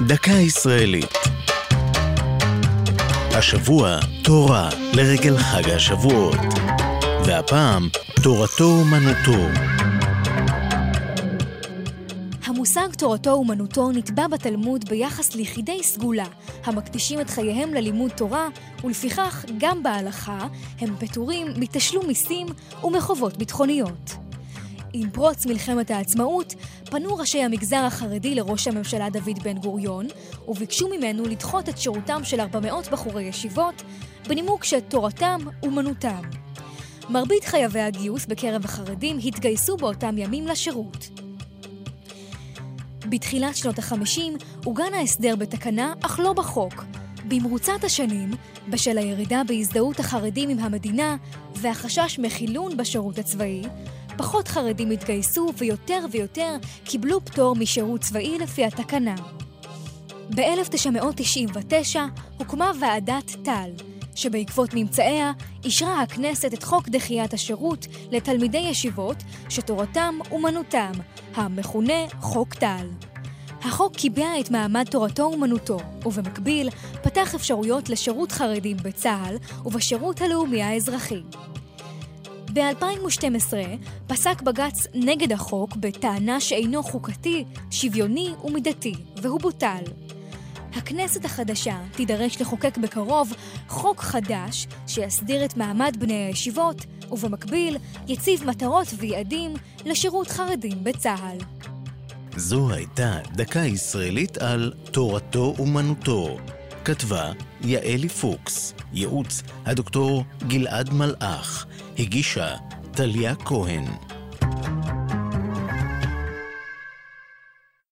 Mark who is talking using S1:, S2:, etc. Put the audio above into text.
S1: דקה ישראלית. השבוע תורה לרגל חג השבועות. והפעם תורתו אומנותו.
S2: המושג תורתו אומנותו נתבע בתלמוד ביחס ליחידי סגולה, המקדישים את חייהם ללימוד תורה, ולפיכך גם בהלכה הם פטורים מתשלום מיסים ומחובות ביטחוניות. עם פרוץ מלחמת העצמאות, פנו ראשי המגזר החרדי לראש הממשלה דוד בן גוריון, וביקשו ממנו לדחות את שירותם של 400 בחורי ישיבות, בנימוק שתורתם אומנותם. מרבית חייבי הגיוס בקרב החרדים התגייסו באותם ימים לשירות. בתחילת שנות החמישים עוגן ההסדר בתקנה, אך לא בחוק. במרוצת השנים, בשל הירידה בהזדהות החרדים עם המדינה והחשש מחילון בשירות הצבאי, פחות חרדים התגייסו ויותר ויותר קיבלו פטור משירות צבאי לפי התקנה. ב-1999 הוקמה ועדת טל, שבעקבות ממצאיה אישרה הכנסת את חוק דחיית השירות לתלמידי ישיבות שתורתם אומנותם, המכונה חוק טל. החוק קיבע את מעמד תורתו אומנותו, ובמקביל פתח אפשרויות לשירות חרדים בצה"ל ובשירות הלאומי האזרחי. ב-2012 פסק בג"ץ נגד החוק בטענה שאינו חוקתי, שוויוני ומידתי, והוא בוטל. הכנסת החדשה תידרש לחוקק בקרוב חוק חדש שיסדיר את מעמד בני הישיבות, ובמקביל יציב מטרות ויעדים לשירות חרדים בצה"ל.
S1: זו הייתה דקה ישראלית על תורתו אומנותו. כתבה יעלי פוקס, ייעוץ הדוקטור גלעד מלאך, הגישה טליה כהן.